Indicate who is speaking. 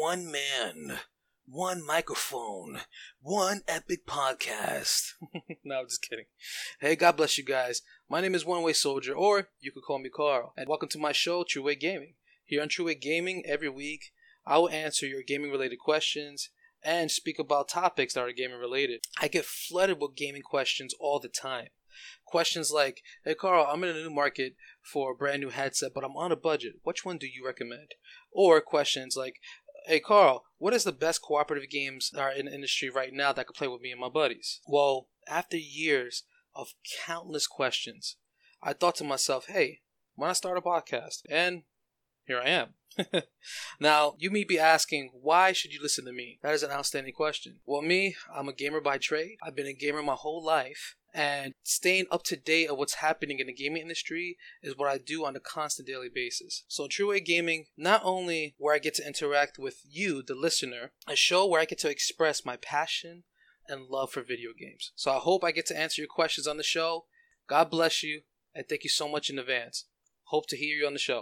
Speaker 1: one man, one microphone, one epic podcast. no, I'm just kidding. Hey, God bless you guys. My name is One Way Soldier, or you could call me Carl, and welcome to my show, True Way Gaming. Here on True Way Gaming, every week, I will answer your gaming related questions and speak about topics that are gaming related. I get flooded with gaming questions all the time. Questions like, hey Carl, I'm in a new market for a brand new headset, but I'm on a budget. Which one do you recommend? Or questions like, hey Carl, what is the best cooperative games are in the industry right now that could play with me and my buddies? Well, after years of countless questions, I thought to myself, hey, why not start a podcast? And here I am. now, you may be asking, why should you listen to me? That is an outstanding question. Well, me, I'm a gamer by trade. I've been a gamer my whole life. And staying up to date of what's happening in the gaming industry is what I do on a constant daily basis. So, True Way Gaming, not only where I get to interact with you, the listener, a show where I get to express my passion and love for video games. So, I hope I get to answer your questions on the show. God bless you, and thank you so much in advance. Hope to hear you on the show.